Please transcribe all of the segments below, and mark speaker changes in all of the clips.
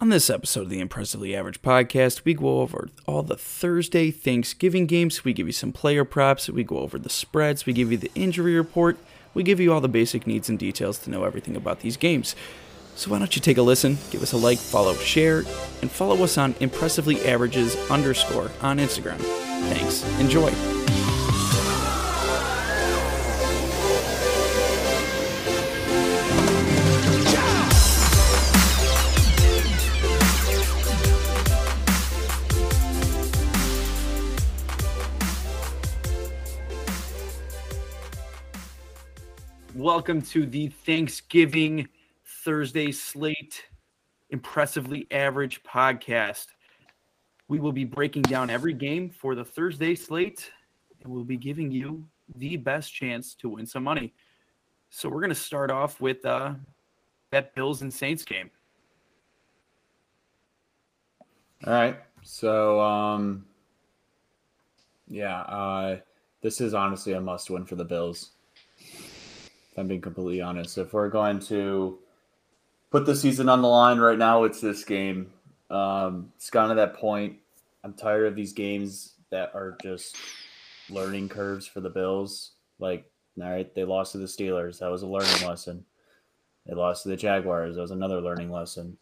Speaker 1: On this episode of the Impressively Average podcast, we go over all the Thursday Thanksgiving games. We give you some player props. We go over the spreads. We give you the injury report. We give you all the basic needs and details to know everything about these games. So why don't you take a listen, give us a like, follow, share, and follow us on Impressively Averages underscore on Instagram. Thanks. Enjoy. Welcome to the Thanksgiving Thursday slate, impressively average podcast. We will be breaking down every game for the Thursday slate, and we'll be giving you the best chance to win some money. So we're going to start off with uh, that Bills and Saints game.
Speaker 2: All right. So, um, yeah, uh, this is honestly a must win for the Bills. I'm being completely honest. If we're going to put the season on the line right now, it's this game. Um, it's gone to that point. I'm tired of these games that are just learning curves for the Bills. Like, all right, they lost to the Steelers. That was a learning lesson. They lost to the Jaguars. That was another learning lesson.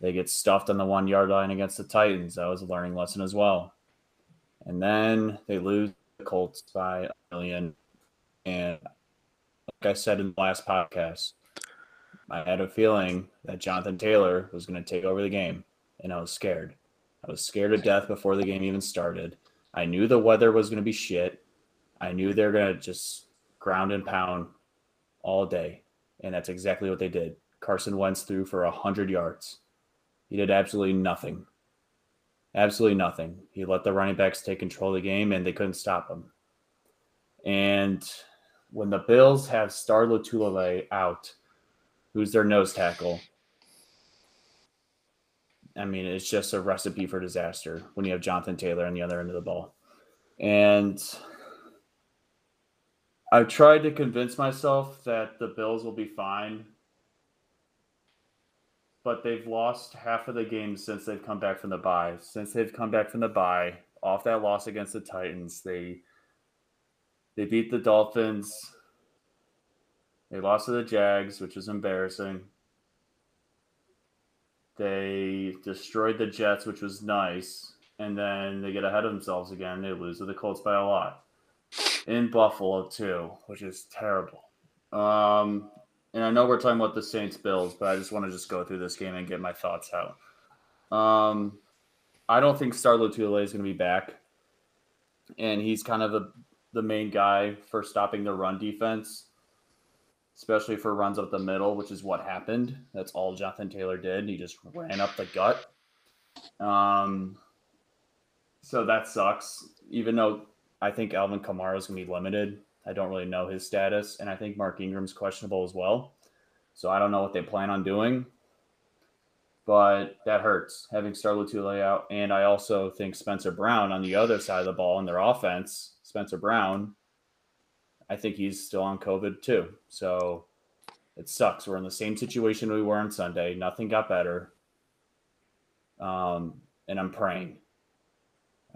Speaker 2: They get stuffed on the one yard line against the Titans. That was a learning lesson as well. And then they lose the Colts by a million. And I said in the last podcast, I had a feeling that Jonathan Taylor was going to take over the game, and I was scared. I was scared to death before the game even started. I knew the weather was going to be shit. I knew they're going to just ground and pound all day, and that's exactly what they did. Carson Wentz threw for 100 yards. He did absolutely nothing. Absolutely nothing. He let the running backs take control of the game, and they couldn't stop him. And when the Bills have Star Lotulelei out – who's their nose tackle. I mean, it's just a recipe for disaster when you have Jonathan Taylor on the other end of the ball. And I've tried to convince myself that the Bills will be fine, but they've lost half of the games since they've come back from the bye. Since they've come back from the bye, off that loss against the Titans, they they beat the Dolphins they lost to the Jags, which was embarrassing. They destroyed the Jets, which was nice. And then they get ahead of themselves again. They lose to the Colts by a lot. In Buffalo, too, which is terrible. Um, and I know we're talking about the Saints Bills, but I just want to just go through this game and get my thoughts out. Um, I don't think Star Lotulelei is going to be back. And he's kind of the, the main guy for stopping the run defense especially for runs up the middle, which is what happened. That's all Jonathan Taylor did. He just ran up the gut. Um, so that sucks. Even though I think Alvin Kamara is going to be limited, I don't really know his status, and I think Mark Ingram's questionable as well. So I don't know what they plan on doing, but that hurts having Star Lotulelei out. And I also think Spencer Brown on the other side of the ball in their offense, Spencer Brown I think he's still on COVID too. So it sucks. We're in the same situation we were on Sunday. Nothing got better. Um, and I'm praying.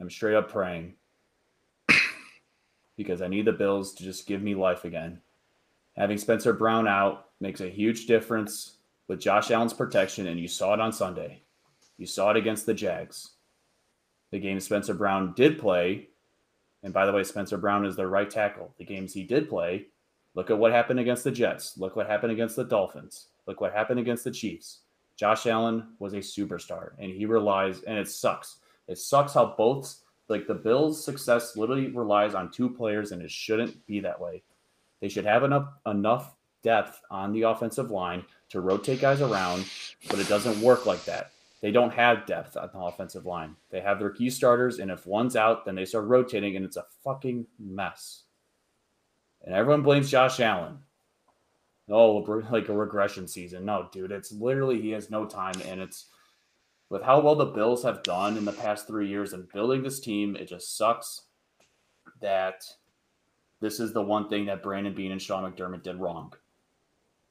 Speaker 2: I'm straight up praying because I need the Bills to just give me life again. Having Spencer Brown out makes a huge difference with Josh Allen's protection, and you saw it on Sunday. You saw it against the Jags. The game Spencer Brown did play, and by the way, Spencer Brown is their right tackle. The games he did play, look at what happened against the Jets. Look what happened against the Dolphins. Look what happened against the Chiefs. Josh Allen was a superstar, and he relies, and it sucks. It sucks how both, like the Bills' success literally relies on two players, and it shouldn't be that way. They should have enough enough depth on the offensive line to rotate guys around, but it doesn't work like that. They don't have depth on the offensive line. They have their key starters, and if one's out, then they start rotating, and it's a fucking mess. And everyone blames Josh Allen. Oh, like a regression season. No, dude, it's literally he has no time, and it's with how well the Bills have done in the past three years and building this team, it just sucks that this is the one thing that Brandon Beane and Sean McDermott did wrong.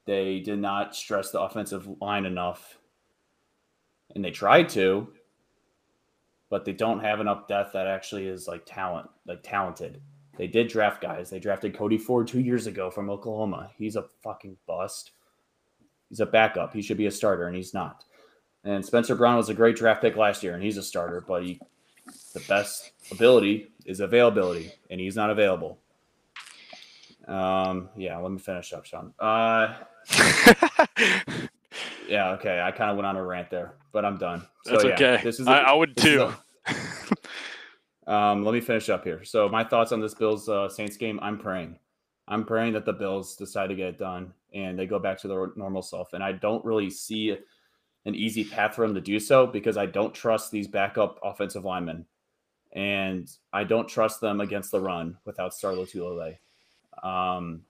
Speaker 2: They did not stress the offensive line enough and they tried to, but they don't have enough depth that actually is like talent, like talented. They did draft guys. They drafted Cody Ford two years ago from Oklahoma. He's a fucking bust. He's a backup. He should be a starter, and he's not. And Spencer Brown was a great draft pick last year, and he's a starter, but he, the best ability is availability, and he's not available. Um, yeah, let me finish up, Sean. Uh, yeah, okay. I kind of went on a rant there, but I'm done.
Speaker 3: So, That's okay.
Speaker 2: Yeah, this is
Speaker 3: a, I, I would too.
Speaker 2: A, um, let me finish up here. So my thoughts on this Bills uh, Saints game. I'm praying. I'm praying that the Bills decide to get it done and they go back to their normal self. And I don't really see an easy path for them to do so because I don't trust these backup offensive linemen, and I don't trust them against the run without Star Lotulelei. Um,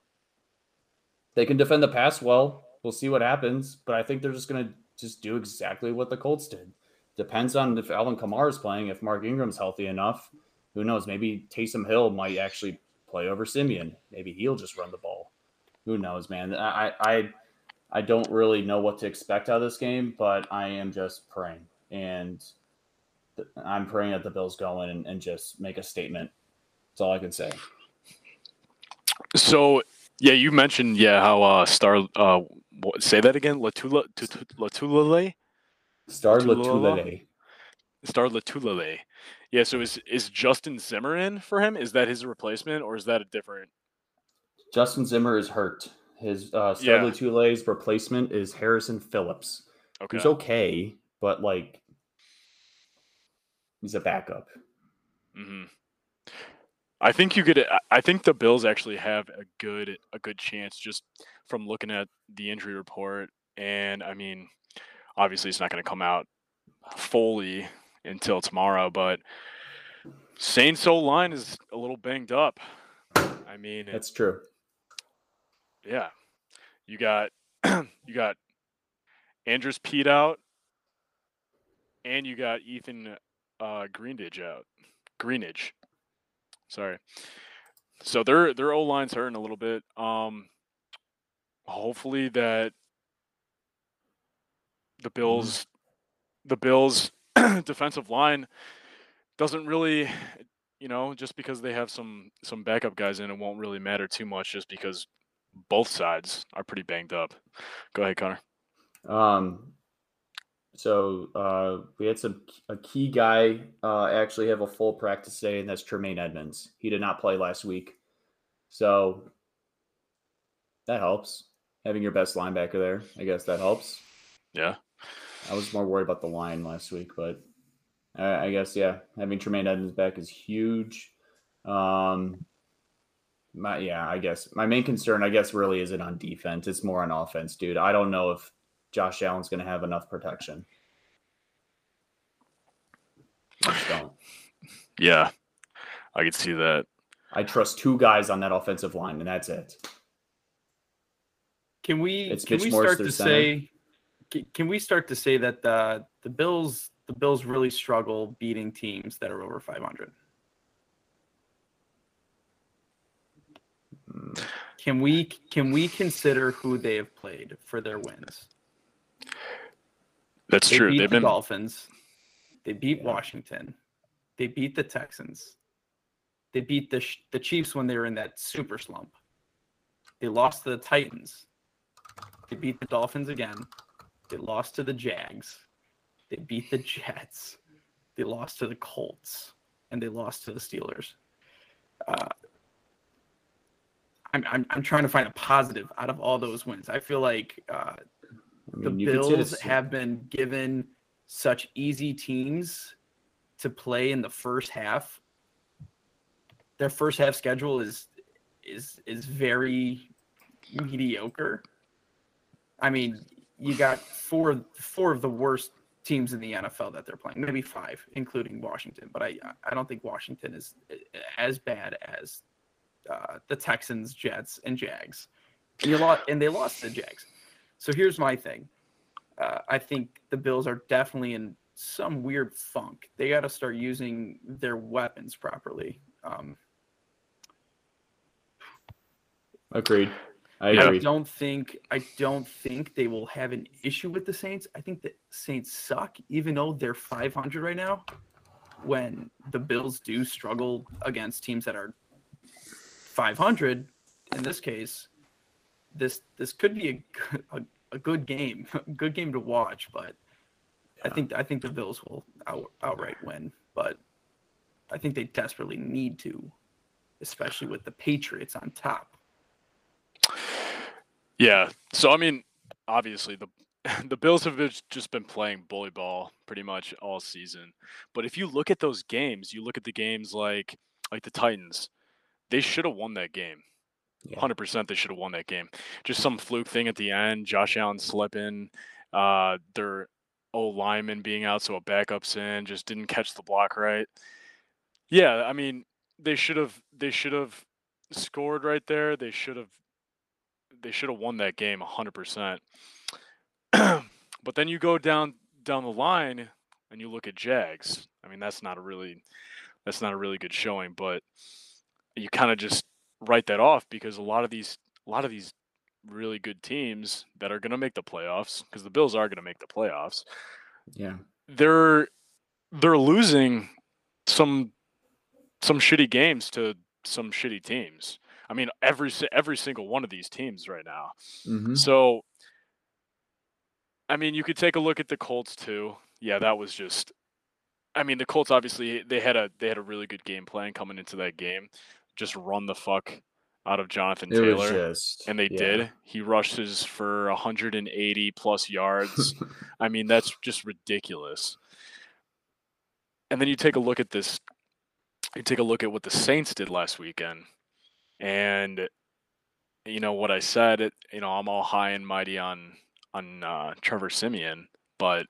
Speaker 2: they can defend the pass well. We'll see what happens, but I think they're just going to just do exactly what the Colts did. Depends on if Alvin Kamara is playing. If Mark Ingram's healthy enough, who knows? Maybe Taysom Hill might actually play over Siemian. Maybe he'll just run the ball. Who knows, man? I I I don't really know what to expect out of this game, but I am just praying, and I'm praying that the Bills go in and, and just make a statement. That's all I can say.
Speaker 3: So yeah, you mentioned yeah how uh Star uh what, say that again Latula Latulale
Speaker 2: Star Latulale
Speaker 3: Star Latulale. Yeah, so is is Justin Zimmer in for him? Is that his replacement or is that a different?
Speaker 2: Justin Zimmer is hurt. His uh Star yeah. Latule's replacement is Harrison Phillips. Okay. He's okay, but like he's a backup.
Speaker 3: Mm-hmm. I think you could. I think the Bills actually have a good a good chance just from looking at the injury report, and I mean, obviously it's not going to come out fully until tomorrow, but Saints O line is a little banged up. I mean,
Speaker 2: that's true.
Speaker 3: Yeah, you got you got Andrus Peat out, and you got Ethan uh, Greenidge out. Greenidge. Sorry. So their their O line's hurting a little bit. Um, hopefully that the mm-hmm. Bills, the Bills defensive line doesn't really, you know, just because they have some some backup guys in, it won't really matter too much. Just because both sides are pretty banged up. Go ahead, Connor.
Speaker 2: Um, so uh, we had some a key guy uh, actually have a full practice day, and that's Tremaine Edmunds. He did not play last week, so that helps. Having your best linebacker there, I guess that helps.
Speaker 3: Yeah,
Speaker 2: I was more worried about the line last week, but I, I guess yeah, having Tremaine Edmunds back is huge. Um, my yeah, I guess my main concern, I guess, really isn't on defense. It's more on offense, dude. I don't know if Josh Allen's going to have enough protection.
Speaker 3: don't. Yeah, I could see that.
Speaker 2: I trust two guys on that offensive line, and that's it.
Speaker 1: Can we it's can we start to center. say can we start to say that the the Bills the Bills really struggle beating teams that are over 500? Hmm. Can we can we consider who they have played for their wins?
Speaker 3: That's they true.
Speaker 1: They've the been Dolphins. They beat Washington. They beat the Texans. They beat the the Chiefs when they were in that super slump. They lost to the Titans. They beat the Dolphins again. They lost to the Jags. They beat the Jets. They lost to the Colts, and they lost to the Steelers. Uh, I'm, I'm, I'm trying to find a positive out of all those wins. I feel like uh, I mean, the Bills have been given such easy teams to play in the first half. Their first half schedule is is is very mediocre. I mean, you got four four of the worst teams in the NFL that they're playing, maybe five, including Washington. But I I don't think Washington is as bad as uh, the Texans, Jets, and Jags. And you lost, and they lost the Jags. So here's my thing. Uh, I think the Bills are definitely in some weird funk. They got to start using their weapons properly. Um,
Speaker 2: Agreed. I agree.
Speaker 1: I don't think I don't think they will have an issue with the Saints. I think the Saints suck, even though they're 500 right now. When the Bills do struggle against teams that are 500, in this case, this this could be a good- a, a good game, a good game to watch. But I think I think the Bills will out, outright win. But I think they desperately need to, especially with the Patriots on top.
Speaker 3: Yeah. So I mean, obviously the the Bills have just been playing bully ball pretty much all season. But if you look at those games, you look at the games like like the Titans, they should have won that game.
Speaker 2: Yeah.
Speaker 3: Hundred percent, they should have won that game. Just some fluke thing at the end. Josh Allen slipping, uh, their O lineman being out, so a backup's in, just didn't catch the block right. Yeah, I mean, they should have they should have scored right there. They should have they should have won that game hundred percent. But then you go down down the line and you look at Jags. I mean, that's not a really that's not a really good showing, but you kind of just write that off because a lot of these a lot of these really good teams that are going to make the playoffs because the Bills are going to make the playoffs.
Speaker 2: Yeah.
Speaker 3: They're they're losing some some shitty games to some shitty teams. I mean, every every single one of these teams right now.
Speaker 2: hmm
Speaker 3: So, I mean, you could take a look at the Colts too. Yeah, that was just. I mean, the Colts obviously they had a they had a really good game plan coming into that game. Just run the fuck out of Jonathan
Speaker 2: It
Speaker 3: Taylor,
Speaker 2: just.
Speaker 3: and they
Speaker 2: yeah.
Speaker 3: did. He rushes for 180 plus yards. I mean, that's just ridiculous. And then you take a look at this. You take a look at what the Saints did last weekend, and you know what I said. It, you know, I'm all high and mighty on on uh, Trevor Siemian, but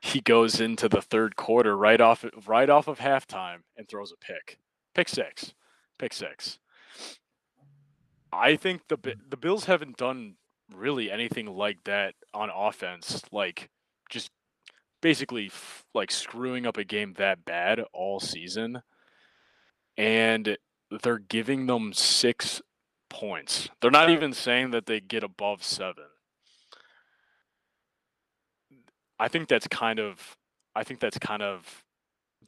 Speaker 3: he goes into the third quarter right off right off of halftime and throws a pick, pick six, pick six. I think the the Bills haven't done really anything like that on offense, like just basically f- like screwing up a game that bad all season, and they're giving them six points. They're not even saying that they get above seven. I think that's kind of I think that's kind of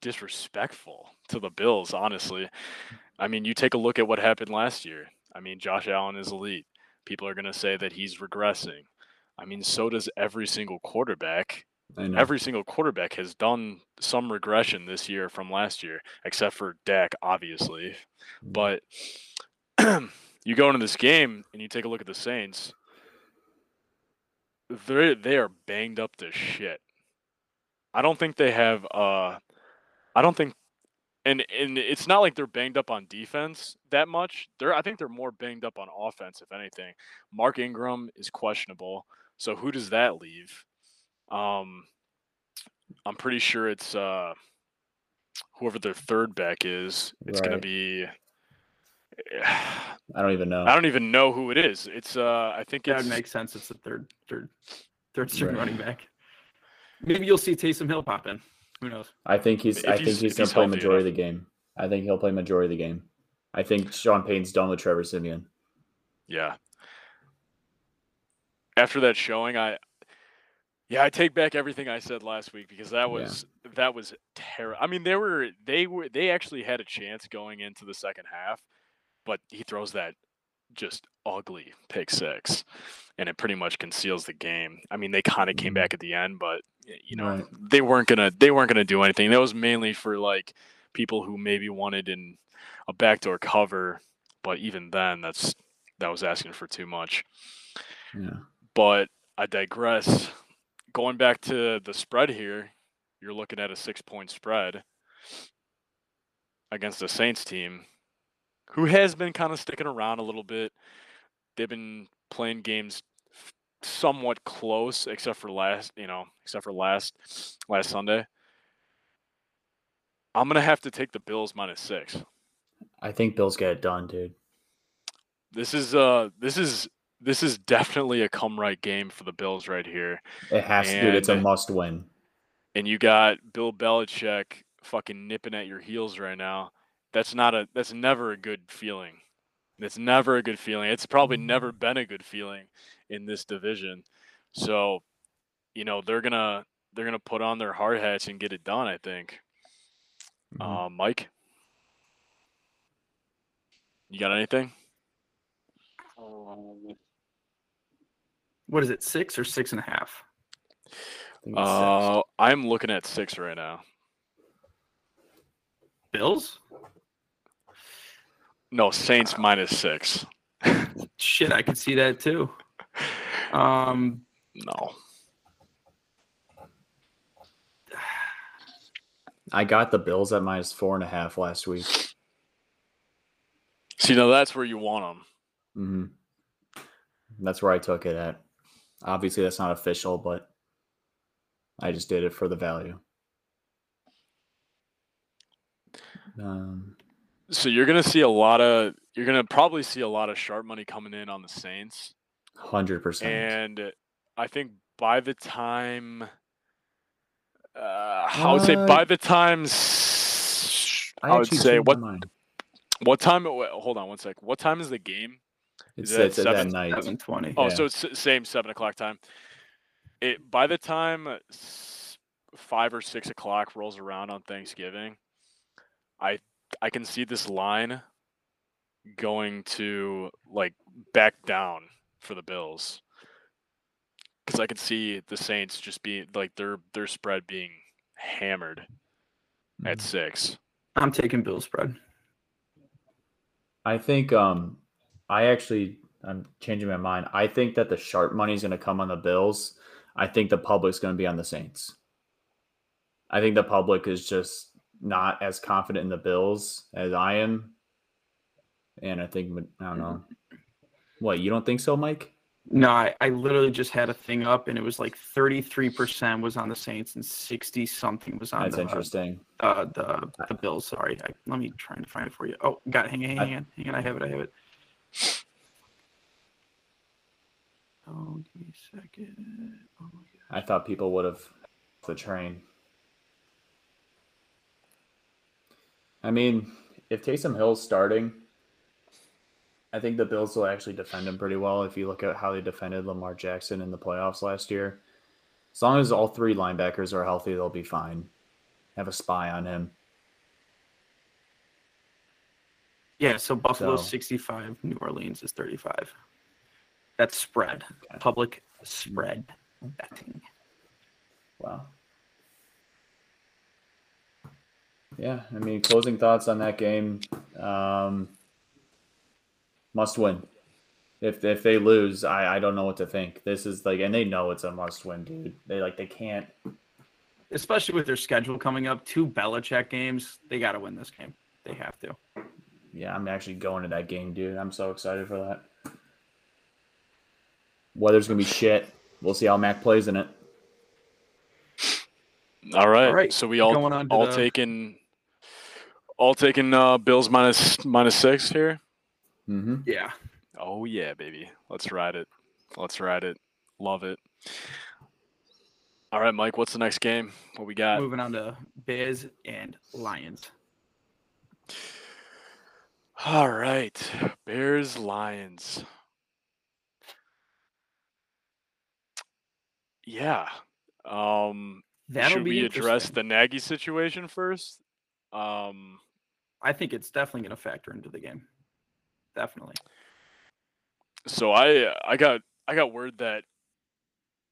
Speaker 3: disrespectful to the Bills, honestly. I mean, you take a look at what happened last year. I mean, Josh Allen is elite. People are going to say that he's regressing. I mean, so does every single quarterback. Every single quarterback has done some regression this year from last year, except for Dak, obviously. But you go into this game and you take a look at the Saints. They they are banged up to shit. I don't think they have. Uh, I don't think, and and it's not like they're banged up on defense that much. They're I think they're more banged up on offense, if anything. Mark Ingram is questionable, so who does that leave? Um, I'm pretty sure it's uh, whoever their third back is. It's gonna be.
Speaker 2: I don't even know.
Speaker 3: I don't even know who it is. It's uh, I think
Speaker 1: That
Speaker 3: it's
Speaker 1: would make sense. It's the third, third, third string
Speaker 2: Right.
Speaker 1: running back. Maybe you'll see Taysom Hill pop in. Who knows?
Speaker 2: I think he's.
Speaker 3: If
Speaker 2: I think
Speaker 3: he's-
Speaker 2: he's gonna play
Speaker 3: healthy
Speaker 2: majority of the game. I think he'll play majority of the game. I think Sean Payton's done with Trevor Siemian.
Speaker 3: Yeah. After that showing, I yeah, I take back everything I said last week because that
Speaker 2: Yeah.
Speaker 3: was that was terrible. I mean, they were they were they actually had a chance going into the second half, but he throws that just ugly pick six, and it pretty much conceals the game. I mean, they kind of came
Speaker 2: Mhm.
Speaker 3: back at the end, but you know
Speaker 2: Right.
Speaker 3: they weren't gonna they weren't gonna do anything. That was mainly for like people who maybe wanted in a backdoor cover, but even then, that's that was asking for too much.
Speaker 2: Yeah.
Speaker 3: But I digress. Going back to the spread here, you're looking at a six point spread against a Saints team who has been kind of sticking around a little bit. They've been playing games somewhat close, except for last, you know, except for last last Sunday. I'm gonna have to take the Bills minus six.
Speaker 2: I think Bills get it done, dude.
Speaker 3: This is uh this is this is definitely a come right game for the Bills right here.
Speaker 2: It has to, dude. It's a must win.
Speaker 3: and you got Bill Belichick fucking nipping at your heels right now. That's not a that's never a good feeling. It's never a good feeling. It's probably never been a good feeling in this division. So, you know, they're gonna they're gonna put on their hard hats and get it done. I think.
Speaker 2: Mhm.
Speaker 3: Uh, Mike, you got anything?
Speaker 1: Um, what is it? Six or six and a half?
Speaker 2: I think it's six.
Speaker 3: Uh, I'm looking at six right now.
Speaker 1: Bills?
Speaker 3: No, Saints minus six.
Speaker 1: Shit, I could see that too. Um,
Speaker 3: No.
Speaker 2: I got the Bills at minus four and a half last week.
Speaker 3: See, now that's where you want them.
Speaker 2: Mm-hmm. That's where I took it at. Obviously, that's not official, but I just did it for the value. Um,
Speaker 3: So you're gonna see a lot of you're gonna probably see a lot of sharp money coming in on the Saints,
Speaker 2: hundred percent.
Speaker 3: and I think by the time uh, I would say by the time s-
Speaker 2: I
Speaker 3: I would
Speaker 2: actually
Speaker 3: say what
Speaker 2: mind.
Speaker 3: what time? wait, Hold on one sec. What time is the game?
Speaker 2: It's,
Speaker 3: Is that
Speaker 2: it's at that
Speaker 3: seven-
Speaker 2: night.
Speaker 1: seven twenty.
Speaker 3: Oh,
Speaker 2: Yeah.
Speaker 3: so it's same seven o'clock time. It by the time five or six o'clock rolls around on Thanksgiving, I I can see this line going to like back down for the Bills because I can see the Saints just being like their their spread being hammered at
Speaker 2: Mhm.
Speaker 3: six.
Speaker 1: I'm taking Bills spread.
Speaker 2: I think um I actually I'm changing my mind. I think that the sharp money is going to come on the Bills. I think the public's going to be on the Saints. I think the public is just not as confident in the Bills as I am. And I think I don't know. What, you don't think so, Mike?
Speaker 1: No, I, I literally just had a thing up and it was like 33% was on the Saints and 60 something was on
Speaker 2: That's
Speaker 1: the,
Speaker 2: interesting.
Speaker 1: uh, the the Bills. Sorry. I, let me try and find it for you. Oh, got it. Hang on, hang on. Hang on. I have it. I have it. Oh, give me a second. Oh.
Speaker 2: I thought people would have the train. I mean, if Taysom Hill's starting, I think the Bills will actually defend him pretty well. If you look at how they defended Lamar Jackson in the playoffs last year, as long as all three linebackers are healthy, they'll be fine. Have a spy on him.
Speaker 1: Yeah, so Buffalo
Speaker 2: So-
Speaker 1: 65, New Orleans is 35. That's spread.
Speaker 2: Okay.
Speaker 1: Public spread betting.
Speaker 2: Wow. Yeah, I mean, closing thoughts on that game. Um, must win. If if they lose, I, I don't know what to think. This is like, and they know it's a must win, dude. They like they can't.
Speaker 1: Especially with their schedule coming up, two Belichick games. They got to win this game. They have to.
Speaker 2: Yeah, I'm actually going to that game, dude. I'm so excited for that. Weather's gonna be shit. We'll see how Mac plays in it.
Speaker 3: All right.
Speaker 1: All right,
Speaker 3: So we all
Speaker 1: going on to
Speaker 3: all
Speaker 1: the-
Speaker 3: taking all taking uh, Bills minus minus six here.
Speaker 2: Mm-hmm.
Speaker 1: Yeah.
Speaker 3: Oh yeah, baby. Let's ride it. Let's ride it. Love it. All right, Mike. What's the next game? What we got?
Speaker 1: Moving on to Bears and Lions.
Speaker 3: All right, Bears Lions. Yeah. Um,
Speaker 1: That'll
Speaker 3: should
Speaker 1: be
Speaker 3: we address the Nagy situation first? Um,
Speaker 1: I think it's definitely going to factor into the game. Definitely.
Speaker 3: so I I got I got word that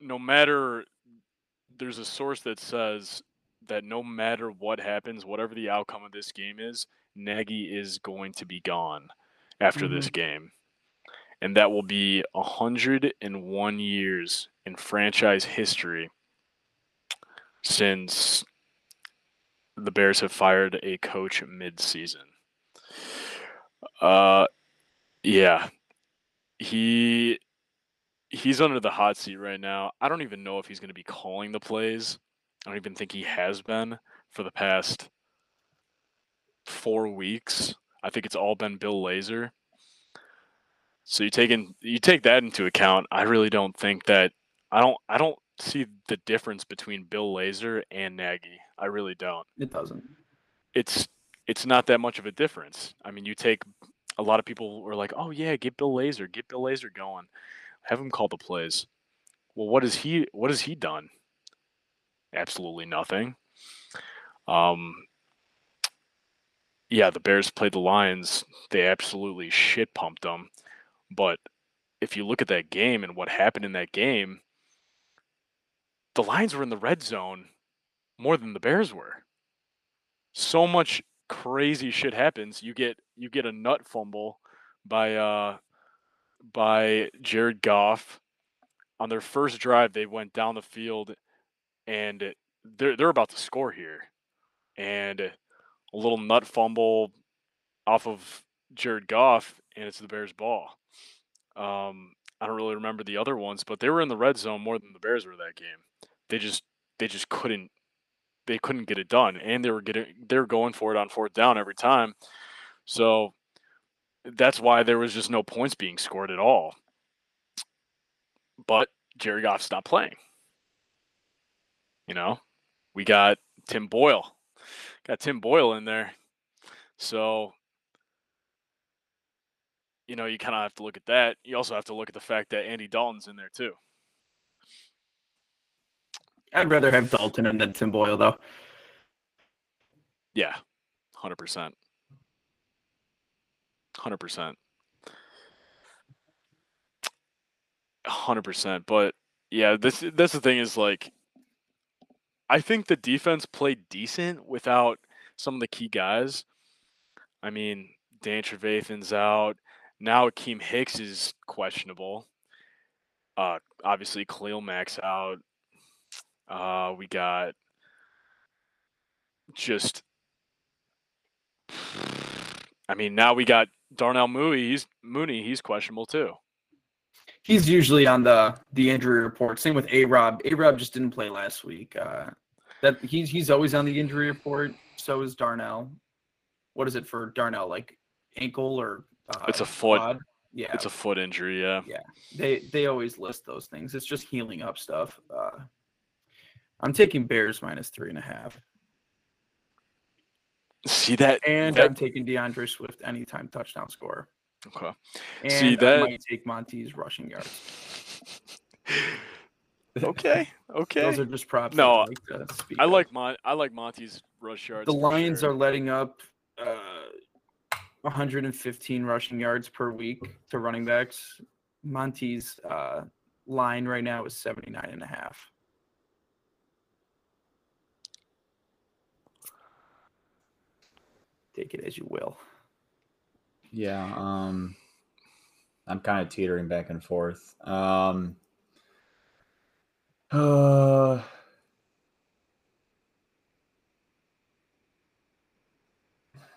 Speaker 3: no matter there's a source that says that no matter what happens, whatever the outcome of this game is, Nagy is going to be gone after this mm-hmm. game. And that will be 101 years in franchise history since the Bears have fired a coach mid-season. Uh yeah. He he's under the hot seat right now. I don't even know if he's going to be calling the plays. I don't even think he has been for the past four weeks. I think it's all been Bill Lazor. So you take in, you take that into account. I really don't think that I don't I don't see the difference between Bill Lazor and Nagy. I really don't
Speaker 1: It doesn't.
Speaker 3: it's it's not that much of a difference. I mean, you take a lot of people were like, "Oh yeah, get Bill Lazor, get Bill Lazor going, have him call the plays." Well, what has he? What has he done? Absolutely nothing. Um, yeah, the Bears played the Lions. They absolutely shit pumped them. But if you look at that game and what happened in that game, the Lions were in the red zone more than the Bears were. So much crazy shit happens. You get you get a nut fumble by uh by Jared Goff on their first drive. They went down the field and they're they're about to score here, and a little nut fumble off of Jared Goff, and it's the Bears' ball. Um, I don't really remember the other ones, but they were in the red zone more than the Bears were that game. They just they just couldn't they couldn't get it done, and they were getting they were going for it on fourth down every time. So that's why there was just no points being scored at all. But Jerry Goff stopped playing. You know, we got Tim Boyle, got Tim Boyle in there, so you know you kind of have to look at that. You also have to look at the fact that Andy Dalton's in there too.
Speaker 1: I'd rather have Dalton than Tim Boyle, though.
Speaker 3: Yeah, hundred percent, hundred percent, hundred percent. But yeah, this that's the thing is like, I think the defense played decent without some of the key guys. I mean, Dan Trevathan's out now. Akiem Hicks is questionable. Uh, obviously, Khalil out. Uh, we got just, I mean, now we got Darnell Mooney. He's Mooney. He's questionable too.
Speaker 1: He's usually on the the injury report. Same with A Rob. A Rob just didn't play last week. Uh, that he's he's always on the injury report. So is Darnell. What is it for Darnell? Like ankle or?
Speaker 3: Uh, it's a foot.
Speaker 1: Quad? Yeah,
Speaker 3: it's a foot injury. Yeah.
Speaker 1: Yeah, they they always list those things. It's just healing up stuff. Uh, I'm taking Bears minus three and a half.
Speaker 3: See that,
Speaker 1: and
Speaker 3: that...
Speaker 1: I'm taking D'Andre Swift anytime touchdown score.
Speaker 3: Okay.
Speaker 1: And
Speaker 3: See that?
Speaker 1: I might take Monty's rushing yards.
Speaker 3: okay. Okay.
Speaker 1: Those are just props.
Speaker 3: No,
Speaker 1: I like,
Speaker 3: I like Mon- I like Monty's rush yards.
Speaker 1: The Lions
Speaker 3: sure.
Speaker 1: are letting up uh, 115 rushing yards per week to running backs. Monty's uh, line right now is 79 and a half. Take it as you will.
Speaker 2: Yeah, um, I'm kind of teetering back and forth. Um, uh,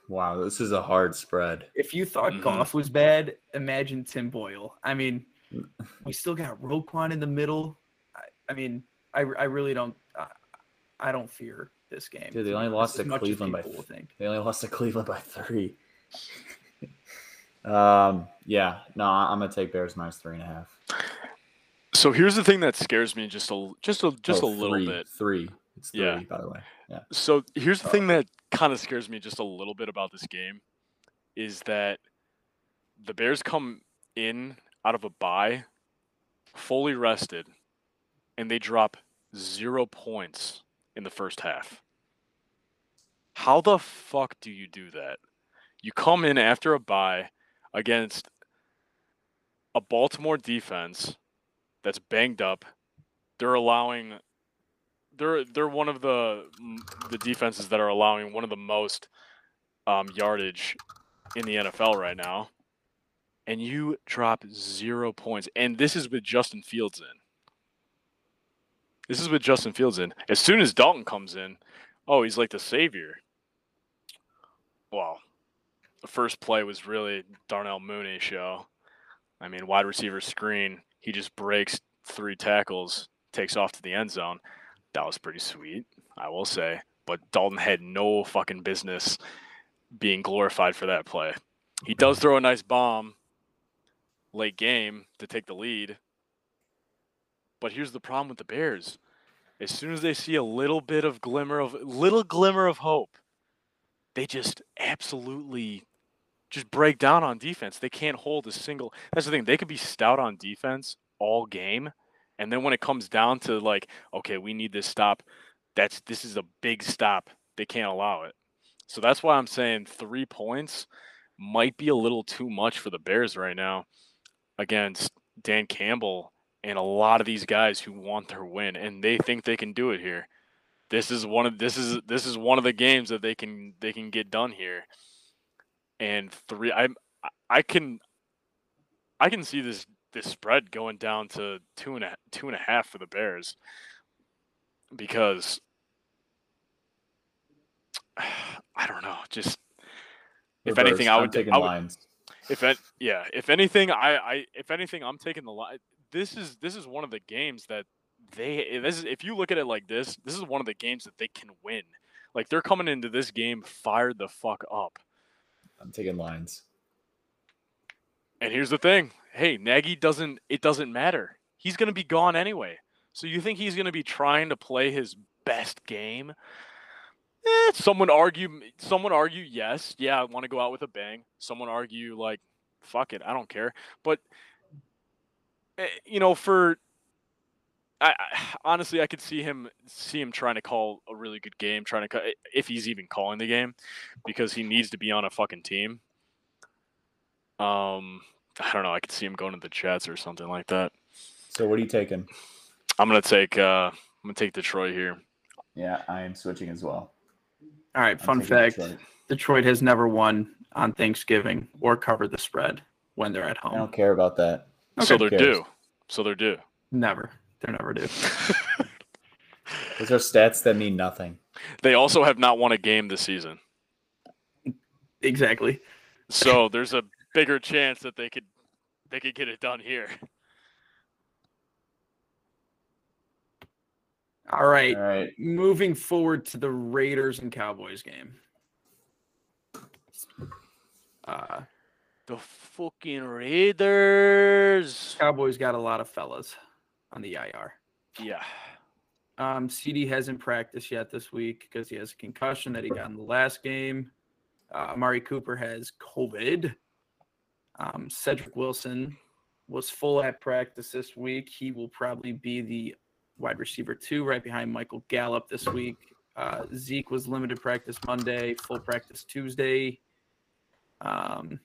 Speaker 2: wow, this is a hard spread.
Speaker 1: If you thought
Speaker 3: Mhm.
Speaker 1: Goff was bad, imagine Tim Boyle. I mean, we still got Roquan in the middle. I, I mean, I, I really don't. I, I don't fear this game.
Speaker 2: Dude, they only lost to Cleveland by
Speaker 1: people think.
Speaker 2: They only lost to Cleveland by three. um, yeah, no, I'm gonna take Bears minus three and a half.
Speaker 3: So here's the thing that scares me just a just a just
Speaker 2: Oh,
Speaker 3: a little
Speaker 2: three,
Speaker 3: bit.
Speaker 2: Three. It's three,
Speaker 3: Yeah.
Speaker 2: by the way. Yeah.
Speaker 3: So here's the thing that kind of scares me just a little bit about this game is that the Bears come in out of a bye fully rested and they drop 0 points in the first half. How the fuck do you do that? You come in after a bye against a Baltimore defense that's banged up. They're allowing they're they're one of the the defenses that are allowing one of the most um, yardage in the NFL right now, and you drop zero points. And this is with Justin Fields in. This is with Justin Fields in. As soon as Dalton comes in, oh, he's like the savior. Well, the first play was really Darnell Mooney show. I mean, wide receiver screen, he just breaks three tackles, takes off to the end zone. That was pretty sweet, I will say. But Dalton had no fucking business being glorified for that play. He does throw a nice bomb late game to take the lead. But here's the problem with the Bears. As soon as they see a little bit of glimmer of little glimmer of hope, they just absolutely just break down on defense. They can't hold a single. That's the thing. They could be stout on defense all game, and then when it comes down to like, okay, we need this stop. That's this is a big stop. They can't allow it. So that's why I'm saying three points might be a little too much for the Bears right now against Dan Campbell and a lot of these guys who want their win and they think they can do it here. This is one of this is this is one of the games that they can they can get done here. And three I I can I can see this this spread going down to two and a two and a half for the Bears because I don't know. Just if anything, I
Speaker 2: I'm
Speaker 3: would
Speaker 2: taking
Speaker 3: I would,
Speaker 2: lines.
Speaker 3: if it, yeah, if anything, I, I if anything, I'm taking the line. This is this is one of the games that they this is if you look at it like this, this is one of the games that they can win. Like they're coming into this game fired the fuck up.
Speaker 2: I'm taking lines.
Speaker 3: And here's the thing. Hey, Nagy doesn't it doesn't matter. He's going to be gone anyway. So you think he's going to be trying to play his best game? Eh, someone argue someone argue yes, yeah, I want to go out with a bang. Someone argue like fuck it, I don't care. But eh, you know, for I, I honestly I could see him see him trying to call a really good game, trying to cut if he's even calling the game because he needs to be on a fucking team. Um I don't know, I could see him going to the Jets or something like that.
Speaker 2: So what are you taking?
Speaker 3: I'm gonna take uh I'm gonna take Detroit here.
Speaker 2: Yeah, I am switching as well.
Speaker 1: All right,
Speaker 2: I'm
Speaker 1: fun fact
Speaker 2: Detroit.
Speaker 1: Detroit has never won on Thanksgiving or covered the spread when they're at home.
Speaker 2: I don't care about that.
Speaker 3: So they're due. So they're due.
Speaker 1: Never. They're never due.
Speaker 2: Those are stats that mean nothing.
Speaker 3: They also have not won a game this season.
Speaker 1: exactly.
Speaker 3: So there's a bigger chance that they could they could get it done here.
Speaker 1: All right.
Speaker 2: All right.
Speaker 1: Moving forward to the Raiders and Cowboys game. Uh,
Speaker 3: The fucking Raiders.
Speaker 1: Cowboys got a lot of fellas on the IR.
Speaker 3: Yeah.
Speaker 1: Um, CD hasn't practiced yet this week because he has a concussion that he got in the last game. Uh, Amari Cooper has COVID. Um, Cedric Wilson was full at practice this week. He will probably be the wide receiver two, right behind Michael Gallup this week. Uh, Zeke was limited practice Monday, full practice Tuesday. Um,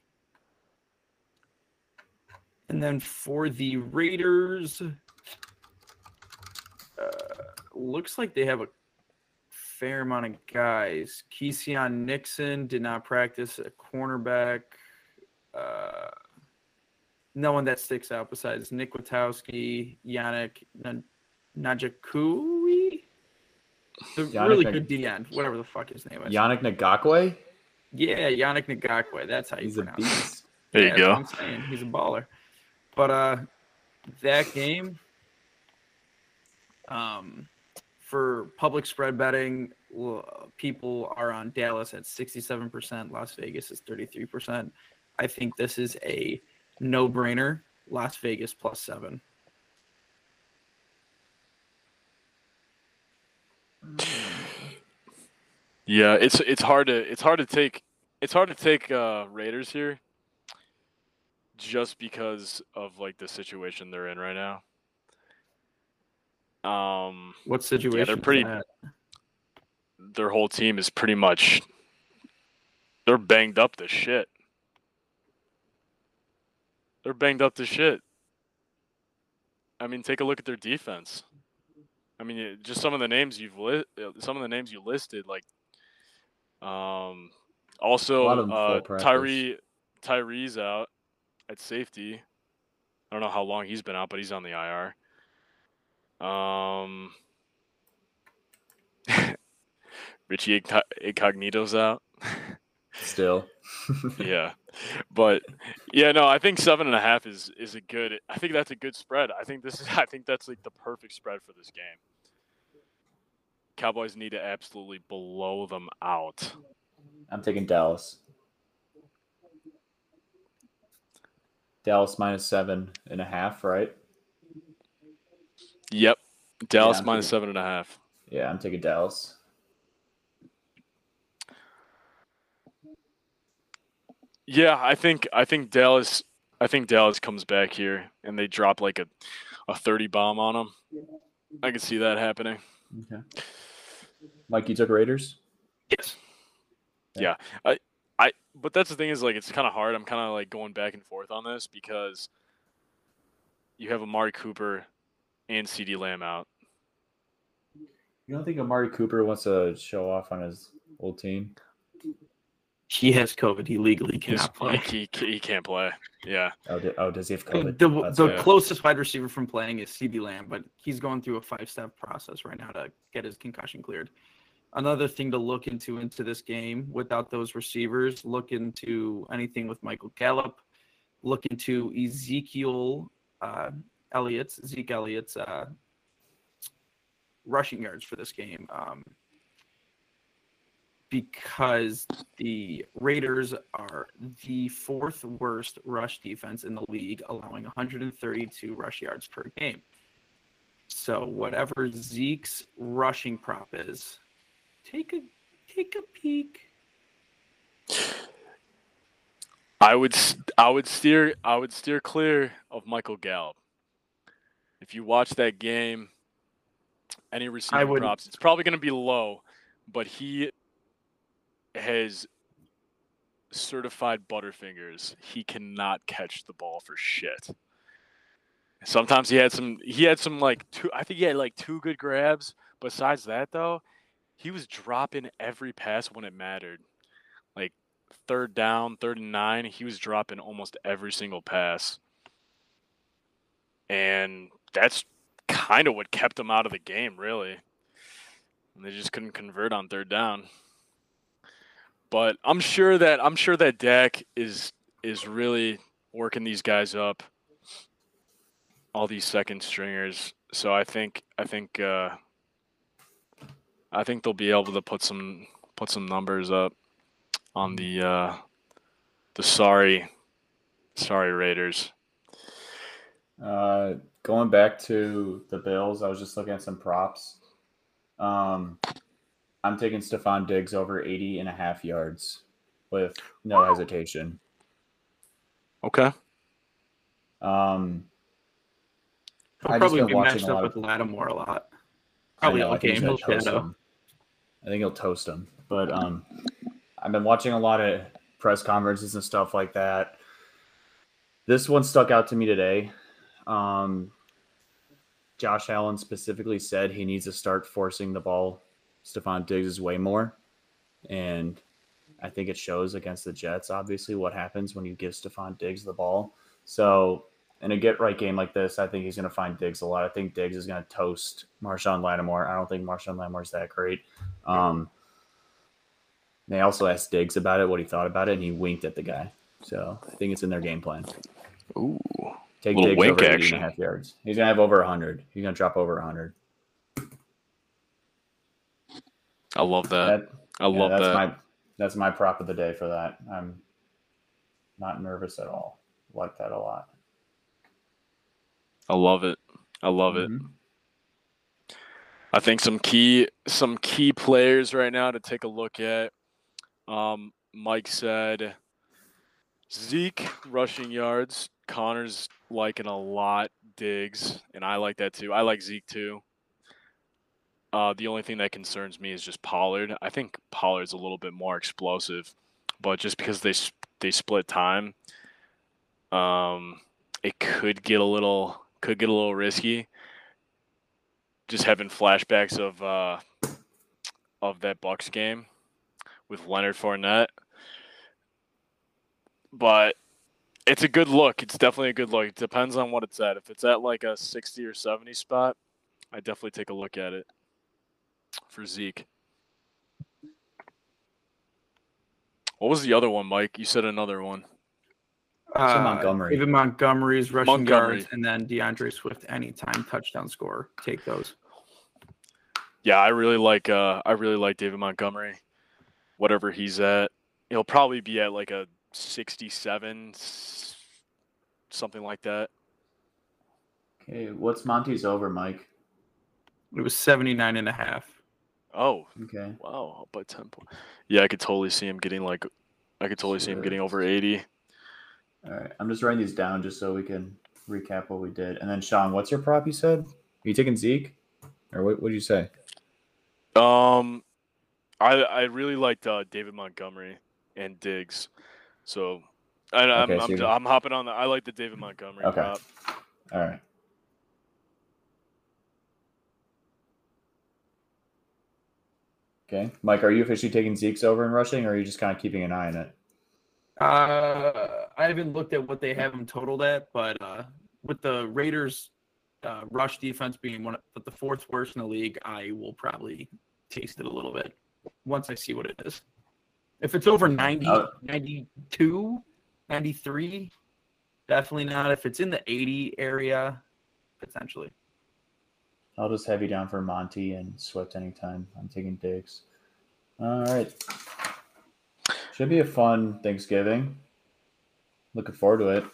Speaker 1: and then for the Raiders, uh, looks like they have a fair amount of guys. Keisean Nixon did not practice at cornerback. Uh, no one that sticks out besides Nick Witowski, Yannick N- Najakui. The
Speaker 2: Yannick
Speaker 1: really
Speaker 2: Nag-
Speaker 1: good DN, whatever the fuck his name is.
Speaker 2: Yannick Ngakoue,
Speaker 1: yeah, Yannick Ngakoue. That's how you
Speaker 2: he's a
Speaker 1: pronounce it.
Speaker 2: beast.
Speaker 3: There
Speaker 1: Yeah,
Speaker 3: you go.
Speaker 1: I'm saying. He's a baller. But uh that game um for public spread betting, people are on Dallas at 67%, Las Vegas is 33%. I think this is a no-brainer. Las Vegas plus 7.
Speaker 3: Yeah, it's it's hard to it's hard to take it's hard to take uh Raiders here just because of like the situation they're in right now. Um
Speaker 1: What situation?
Speaker 3: they're pretty-
Speaker 1: that?
Speaker 3: their whole team is pretty much they're banged up to shit. They're banged up to shit. I mean, take a look at their defense. I mean, just some of the names you've li- uh, some of the names you listed, like, um, also
Speaker 2: lot of them full
Speaker 3: uh. Tyree Tyree's out at safety. I don't know how long he's been out, but he's on the IR. Um, Richie Incog- Incognito's out.
Speaker 2: Still.
Speaker 3: yeah, but yeah, no, I think seven and a half is is a good. I think that's a good spread. I think this is. I think that's like the perfect spread for this game. Cowboys need to absolutely blow them out.
Speaker 2: I'm taking Dallas. Dallas minus seven and a half, right?
Speaker 3: Yep, Dallas
Speaker 2: I'm
Speaker 3: minus
Speaker 2: taking-
Speaker 3: seven and a half.
Speaker 2: Yeah, I'm taking Dallas.
Speaker 3: Yeah, I think I think Dallas I think Dallas comes back here and they drop like a, a 30 bomb on them. I can see that happening.
Speaker 2: Okay. Mike, you took Raiders?
Speaker 1: Yes.
Speaker 3: Yeah. I I but that's the thing is like it's kind of hard. I'm kind of like going back and forth on this because you have Amari Cooper and CeeDee Lamb out.
Speaker 2: You don't think Amari Cooper wants to show off on his old team?
Speaker 1: He has COVID. He legally
Speaker 3: He's-
Speaker 1: cannot play.
Speaker 3: He, he can't play. Yeah.
Speaker 2: Oh, di- oh does he have COVID?
Speaker 1: The,
Speaker 2: That's
Speaker 1: the
Speaker 3: fair.
Speaker 1: closest wide receiver from playing is CeeDee Lamb, but he's going through a five step process right now to get his concussion cleared. Another thing to look into into this game without those receivers, look into anything with Michael Gallup, look into Ezekiel uh, Elliott's Zeke Elliott's uh, rushing yards for this game. Um, because the Raiders are the fourth worst rush defense in the league, allowing 132 rush yards per game. So whatever Zeke's rushing prop is, take a take a peek.
Speaker 3: I would s- I would steer I would steer clear of Michael Gallup. If you watch that game, any receiving
Speaker 1: would-
Speaker 3: props, it's probably going to be low, but he has certified butterfingers. He cannot catch the ball for shit. Sometimes he had some he had some like two I think he had like two good grabs. Besides that though, he was dropping every pass when it mattered. Like third down, third and nine, he was dropping almost every single pass. And that's kind of what kept him out of the game, really. And they just couldn't convert on third down. But I'm sure that I'm sure that Dak is is really working these guys up, all these second stringers. So I think I think uh, I think they'll be able to put some put some numbers up on the uh, the sorry sorry Raiders.
Speaker 2: Uh, going back to the Bills, I was just looking at some props. Um, I'm taking Stefon Diggs over 80 and a half yards with no hesitation.
Speaker 3: Okay.
Speaker 2: Um,
Speaker 1: He'll
Speaker 2: I
Speaker 1: probably be matched up with Lattimore a lot. Probably
Speaker 2: know,
Speaker 1: all game. He'll
Speaker 2: toast him. I think he'll toast him. But um, I've been watching a lot of press conferences and stuff like that. This one stuck out to me today. Um, Josh Allen specifically said he needs to start forcing the ball Stefon Diggs' is way more. And I think it shows against the Jets, obviously, what happens when you give Stefon Diggs the ball. So in a get right game like this, I think he's going to find Diggs a lot. I think Diggs is going to toast Marshon Lattimore. I don't think Marshon Lattimore's that great. Um, they also asked Diggs about it, what he thought about it, and he winked at the guy. So I think it's in their game plan.
Speaker 3: Ooh.
Speaker 2: Take Diggs
Speaker 3: wink
Speaker 2: over 80
Speaker 3: action.
Speaker 2: and a half yards. He's going to have over 100. He's going to drop over 100.
Speaker 3: I love that.
Speaker 2: That,
Speaker 3: I
Speaker 2: yeah,
Speaker 3: love
Speaker 2: that's
Speaker 3: that.
Speaker 2: my that's my prop of the day for that. I'm not nervous at all. Like that a lot.
Speaker 3: I love it. I love it.
Speaker 2: Mhm.
Speaker 3: I think some key some key players right now to take a look at. Um, Mike said Zeke rushing yards. Connor's liking a lot Diggs, and I like that too. I like Zeke too. Uh, the only thing that concerns me is just Pollard. I think Pollard's a little bit more explosive, but just because they they split time, um, it could get a little could get a little risky just having flashbacks of uh, of that Bucks game with Leonard Fournette. But it's a good look. It's definitely a good look. It depends on what it's at. If it's at like a sixty or seventy spot, I definitely take a look at it for Zeke. What was the other one, Mike? You said another one.
Speaker 1: Uh,
Speaker 2: Montgomery.
Speaker 1: David Montgomery's rushing
Speaker 3: Montgomery.
Speaker 1: yards, and then D'Andre Swift anytime touchdown score. Take those.
Speaker 3: Yeah, I really like uh I really like David Montgomery. Whatever he's at, he'll probably be at like a 67 something like that.
Speaker 2: Okay, what's Monty's over, Mike?
Speaker 1: It was 79 and a half.
Speaker 3: Oh,
Speaker 2: Okay.
Speaker 3: wow, but 10 points. Yeah, I could totally see him getting like I could totally see him getting over 80.
Speaker 2: All right, I'm just writing these down just so we can recap what we did. And then Sean, what's your prop? You said are you taking Zeke, or what? What did you say?
Speaker 3: Um, I I really liked uh, David Montgomery and Diggs, so I, I'm
Speaker 2: Okay, so
Speaker 3: I'm,
Speaker 2: you're-
Speaker 3: I'm hopping on the. I like the David Montgomery
Speaker 2: Okay.
Speaker 3: prop.
Speaker 2: All right. Okay, Mike, are you officially taking Zeke's over in rushing, or are you just kind of keeping an eye on it?
Speaker 1: Uh, I haven't looked at what they have him totaled at, but uh, with the Raiders' uh, rush defense being one of the fourth worst in the league, I will probably taste it a little bit once I see what it is. If it's over 90,
Speaker 2: Oh.
Speaker 1: 92, 93, definitely not. If it's in the 80 area, potentially.
Speaker 2: I'll just have you down for Monty and Swift anytime. I'm taking Diggs. All right. Should be a fun Thanksgiving. Looking forward to it.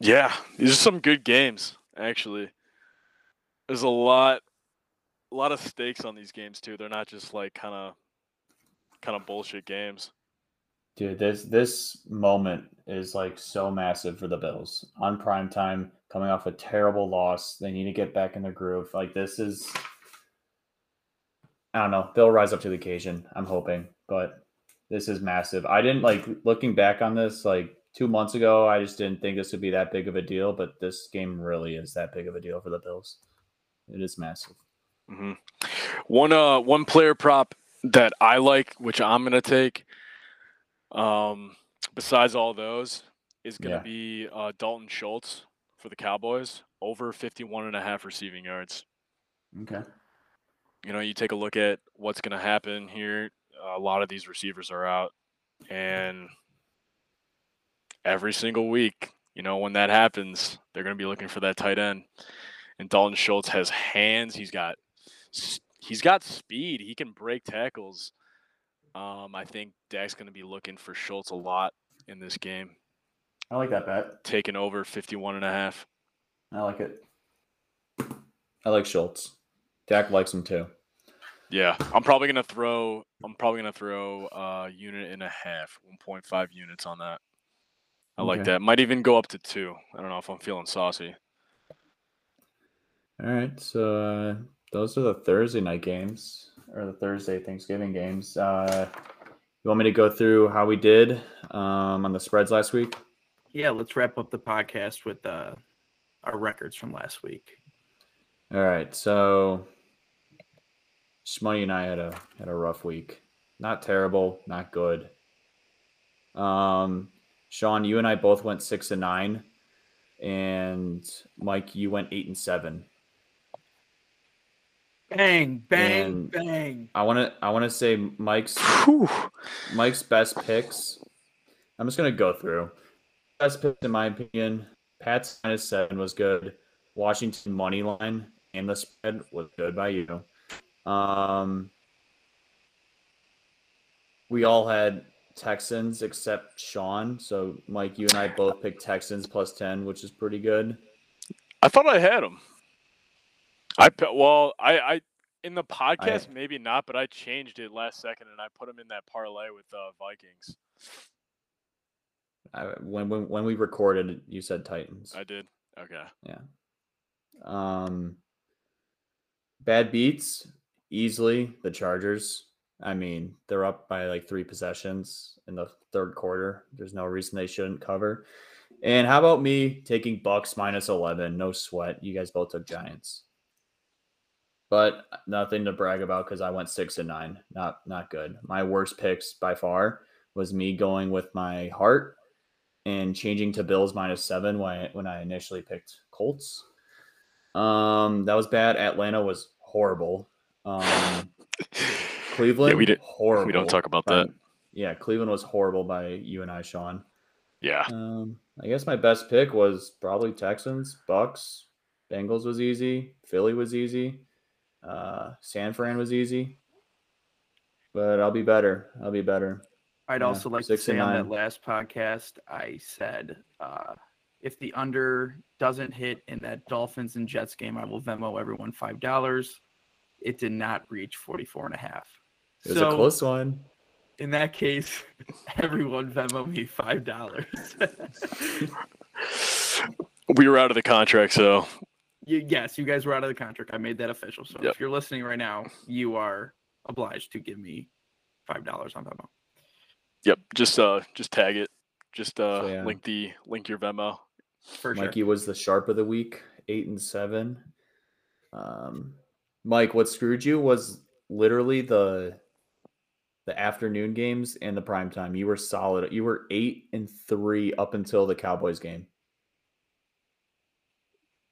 Speaker 3: Yeah, these are some good games actually. There's a lot, a lot of stakes on these games too. They're not just like kind of, kind of bullshit games.
Speaker 2: Dude, this this moment is like so massive for the Bills on prime time, coming off a terrible loss. They need to get back in their groove. Like this is, I don't know. They'll rise up to the occasion. I'm hoping, but this is massive. I didn't like looking back on this like two months ago. I just didn't think this would be that big of a deal, but this game really is that big of a deal for the Bills. It is massive.
Speaker 3: hmm One uh one player prop that I like, which I'm gonna take, um, besides all those, is gonna
Speaker 2: Yeah.
Speaker 3: be uh, Dalton Schultz for the Cowboys over 51 and a half receiving yards.
Speaker 2: Okay.
Speaker 3: You know, you take a look at what's gonna happen here. A lot of these receivers are out, and every single week, you know, when that happens, they're gonna be looking for that tight end. And Dalton Schultz has hands. He's got he's got speed. He can break tackles. Um, I think Dak's going to be looking for Schultz a lot in this game,
Speaker 2: I like that bet.
Speaker 3: taking over 51 and a half.
Speaker 2: I like it. I like Schultz. Dak likes him too.
Speaker 3: Yeah, I'm probably going to throw I'm probably going to throw a unit and a half, 1.5 units on that. I like that. Might even go up to 2. I don't know if I'm feeling saucy.
Speaker 2: All right, so uh, those are the Thursday night games or the Thursday Thanksgiving games. Uh, you want me to go through how we did um, on the spreads last week?
Speaker 1: Yeah, let's wrap up the podcast with uh, our records from last week.
Speaker 2: All right, so Shmoney and I had a had a rough week. Not terrible, not good. Um, Sean, you and I both went six and nine, and Mike, you went eight and seven.
Speaker 1: Bang, bang,
Speaker 2: And-
Speaker 1: bang.
Speaker 2: I want to I want to say Mike's
Speaker 3: Whew.
Speaker 2: Mike's best picks. I'm just gonna go through. Best picks in my opinion. Pat's minus seven was good. Washington money line and the spread was good by you. Um, we all had Texans except Sean. So Mike, you and I both picked Texans plus ten, which is pretty good.
Speaker 3: I thought I had them. I well, I I in the podcast maybe not, but I changed it last second and I put them in that parlay with uh, Vikings.
Speaker 2: I, when, when when we recorded, you said Titans.
Speaker 3: I did. Okay. Yeah.
Speaker 2: Um, bad beats easily the Chargers. I mean, they're up by like three possessions in the third quarter. There's no reason they shouldn't cover. And how about me taking Bucks minus eleven? No sweat. You guys both took Giants, but nothing to brag about because I went six and nine. Not not good. My worst picks by far was me going with my heart and changing to Bills minus seven when I, when I initially picked Colts. Um, that was bad. Atlanta was horrible. Um, Cleveland,
Speaker 3: we did-
Speaker 2: horrible.
Speaker 3: We don't talk about
Speaker 2: by-
Speaker 3: that.
Speaker 2: Yeah, Cleveland was horrible by you and I, Sean.
Speaker 3: Yeah.
Speaker 2: Um, I guess my best pick was probably Texans, Bucks, Bengals was easy, Philly was easy, uh, San Fran was easy. But I'll be better. I'll be better.
Speaker 1: I'd
Speaker 2: Yeah,
Speaker 1: also like to say on that last podcast, I said uh, if the under doesn't hit in that Dolphins and Jets game, I will Venmo everyone five dollars. It did not reach 44 and a half.
Speaker 2: It was a close one.
Speaker 1: In that case, everyone Venmo me five dollars.
Speaker 3: we were out of the contract, so
Speaker 1: yes, you guys were out of the contract. I made that official. So
Speaker 3: Yep.
Speaker 1: if you're listening right now, you are obliged to give me five dollars on Venmo.
Speaker 3: yep. Just uh, just tag it. Just uh,
Speaker 2: So, yeah.
Speaker 3: link the link your Venmo.
Speaker 1: For sure.
Speaker 2: Mikey was the sharp of the week, eight and seven. Um, Mike, what screwed you was literally the the afternoon games and the prime time. You were solid. You were eight and three up until the Cowboys game.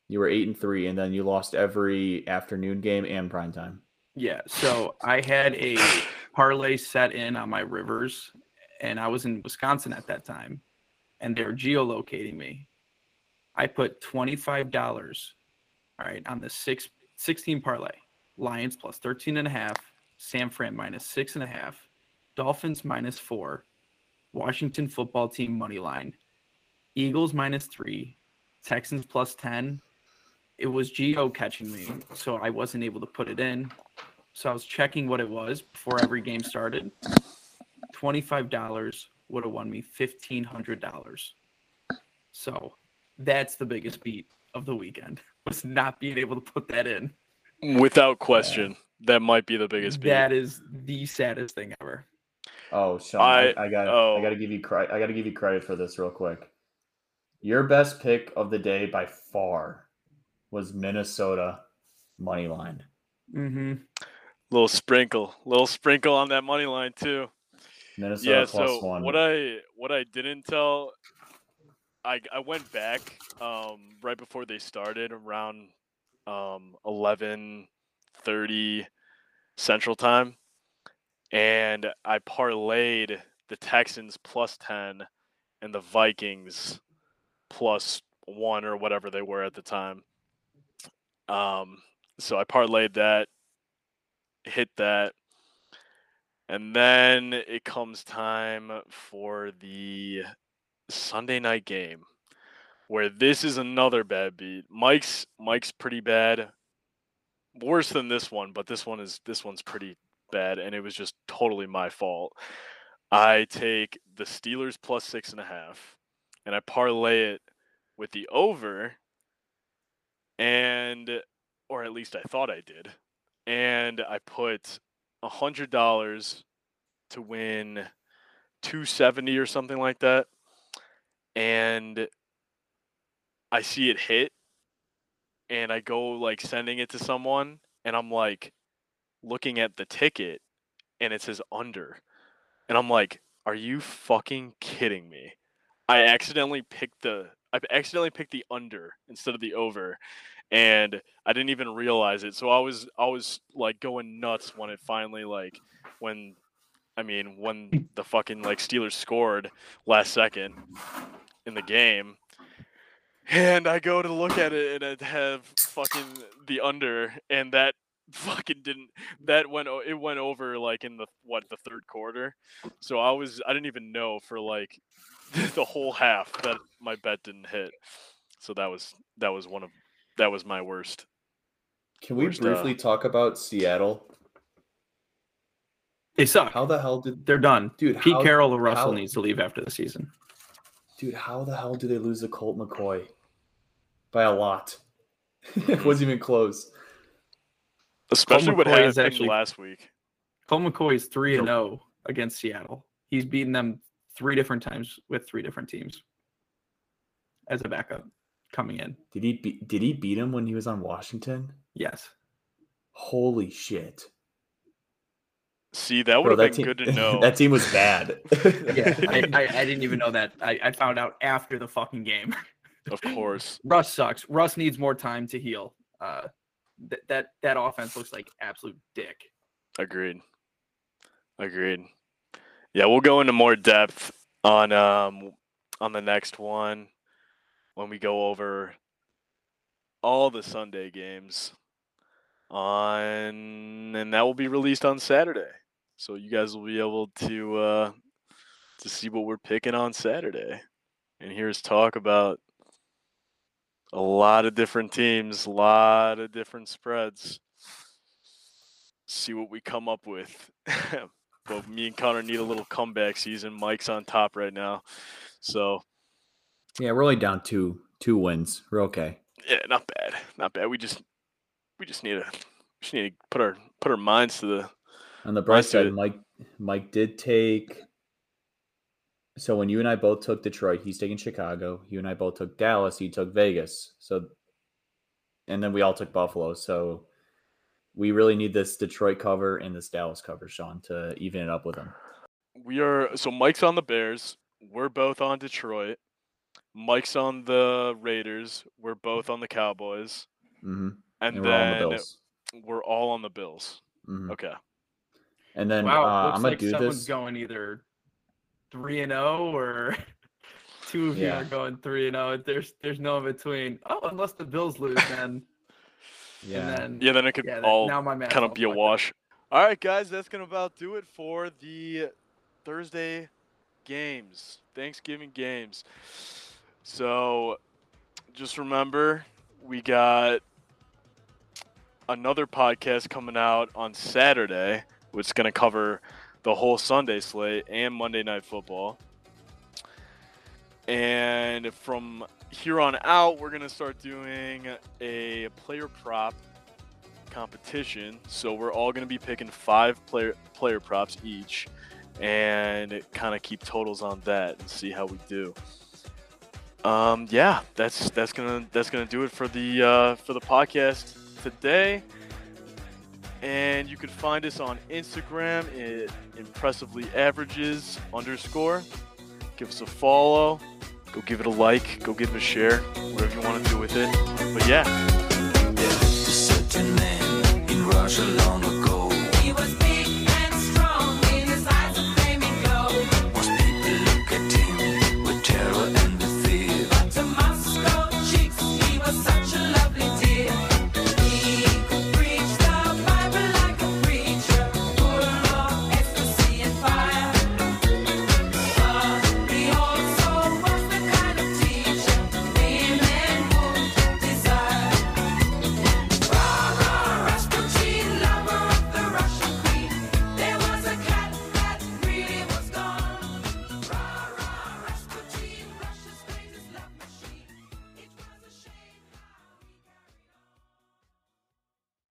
Speaker 2: You were eight and three, and then you lost every afternoon game and prime time.
Speaker 1: Yeah. So I had a parlay set in on my rivers, and I was in Wisconsin at that time, and they were geolocating me. I put $25, all right, on the six, 16 parlay. Lions plus 13 and a half, San Fran minus six and a half, Dolphins minus four, Washington football team money line, Eagles minus three, Texans plus 10. It was geo catching me, so I wasn't able to put it in. So I was checking what it was before every game started. Twenty-five dollars would have won me fifteen hundred dollars. So that's the biggest beat of the weekend was not being able to put that in.
Speaker 3: Without question, that might be the biggest beat.
Speaker 1: That is the saddest thing ever.
Speaker 2: Oh, Sean, I,
Speaker 3: I-
Speaker 2: I got
Speaker 3: oh.
Speaker 2: I got to give you credit. I got to give you credit for this real quick. Your best pick of the day by far was Minnesota money line.
Speaker 1: Mm-hmm.
Speaker 3: little sprinkle, little sprinkle on that money line too.
Speaker 2: Minnesota
Speaker 3: yeah.
Speaker 2: plus
Speaker 3: So
Speaker 2: one.
Speaker 3: what I what I didn't tell, I I went back um, right before they started around um, eleven thirty Central Time, and I parlayed the Texans plus ten and the Vikings plus one or whatever they were at the time. Um, so I parlayed that, hit that, and then it comes time for the Sunday night game, where this is another bad beat. Mike's Mike's pretty bad, worse than this one, but this one is this one's pretty bad, and it was just totally my fault. I take the Steelers plus six and a half, and I parlay it with the over, and or at least I thought I did, and I put a hundred dollars to win two seventy or something like that, and I see it hit, and I go like sending it to someone, and I'm like looking at the ticket, and it says under, and I'm like, are you fucking kidding me? I accidentally picked the I accidentally picked the under instead of the over, and I didn't even realize it. So I was I was like going nuts when it finally like when I mean when the fucking like Steelers scored last second in the game. And I go to look at it and it have fucking the under and that fucking didn't that went it went over like in the what the third quarter. So I was I didn't even know for like the whole half that my bet didn't hit. So that was that was one of that was my worst.
Speaker 2: Can we
Speaker 3: Worst, uh,
Speaker 2: briefly talk about Seattle?
Speaker 1: They suck.
Speaker 2: How the hell did
Speaker 1: They're done.
Speaker 2: dude?
Speaker 1: Pete
Speaker 2: how,
Speaker 1: Carroll or Russell
Speaker 2: how-
Speaker 1: needs to leave after the season.
Speaker 2: dude? How the hell do they lose to Colt McCoy by a lot?
Speaker 3: Mm-hmm.
Speaker 2: it wasn't even close.
Speaker 3: Especially what
Speaker 1: McCoy
Speaker 3: happened
Speaker 1: actually-
Speaker 3: last week.
Speaker 1: Colt McCoy is three and zero against Seattle. He's beaten them three different times with three different teams as a backup coming in.
Speaker 2: Did he be, did he beat him when he was on Washington?
Speaker 1: Yes.
Speaker 2: Holy shit!
Speaker 3: See, that would
Speaker 2: Bro,
Speaker 3: have
Speaker 2: that
Speaker 3: been
Speaker 2: team-
Speaker 3: good to know.
Speaker 2: that team was bad.
Speaker 1: Yeah, I, I, I didn't even know that. I, I found out after the fucking game.
Speaker 3: Of course.
Speaker 1: Russ sucks. Russ needs more time to heal. Uh, th- that that offense looks like absolute dick.
Speaker 3: Agreed. Agreed. Yeah, we'll go into more depth on um on the next one when we go over all the Sunday games on and that will be released on Saturday. So you guys will be able to uh to see what we're picking on Saturday. And here's talk about a lot of different teams, a lot of different spreads. see what we come up with. but me and Connor need a little comeback season. Mike's on top right now, so
Speaker 2: Yeah, we're only down two two wins. We're okay.
Speaker 3: yeah, not bad, not bad. We just we just need to just need to put our put our minds to the
Speaker 2: On the bright side. Mike Mike did take. So when you and I both took Detroit, he's taking Chicago. You and I both took Dallas. He took Vegas. So, and then we all took Buffalo. So, we really need this Detroit cover and this Dallas cover, Sean, to even it up with him.
Speaker 3: We are so Mike's on the Bears. We're both on Detroit. Mike's on the Raiders. We're both on the Cowboys,
Speaker 2: hmm
Speaker 3: and,
Speaker 2: And, we're all on the
Speaker 3: then
Speaker 2: Bills.
Speaker 3: we're all on the Bills.
Speaker 2: Mhm.
Speaker 3: Okay.
Speaker 2: And then
Speaker 1: wow,
Speaker 2: uh,
Speaker 1: looks
Speaker 2: I'm gonna
Speaker 1: like
Speaker 2: do
Speaker 1: someone's
Speaker 2: this.
Speaker 1: going either three and zero or two of you are going three and zero. There's there's no in between. Oh, unless the Bills lose, then
Speaker 2: Yeah.
Speaker 1: and then
Speaker 3: Yeah, then it could
Speaker 1: yeah,
Speaker 3: all
Speaker 1: now my math's
Speaker 3: kind of be a
Speaker 1: fucked up.
Speaker 3: wash. All right, guys, that's gonna about do it for the Thursday games, Thanksgiving games. So, just remember, we got another podcast coming out on Saturday, which is gonna cover the whole Sunday slate and Monday Night Football. And from here on out, we're gonna start doing a player prop competition. So we're all going to be picking five player player props each, and kind of keep totals on that and see how we do. Um, yeah, that's that's gonna that's gonna do it for the uh, for the podcast today. And you can find us on Instagram at impressively averages underscore. Give us a follow. Go give it a like. Go give it a share. Whatever you want to do with it. But yeah,
Speaker 4: A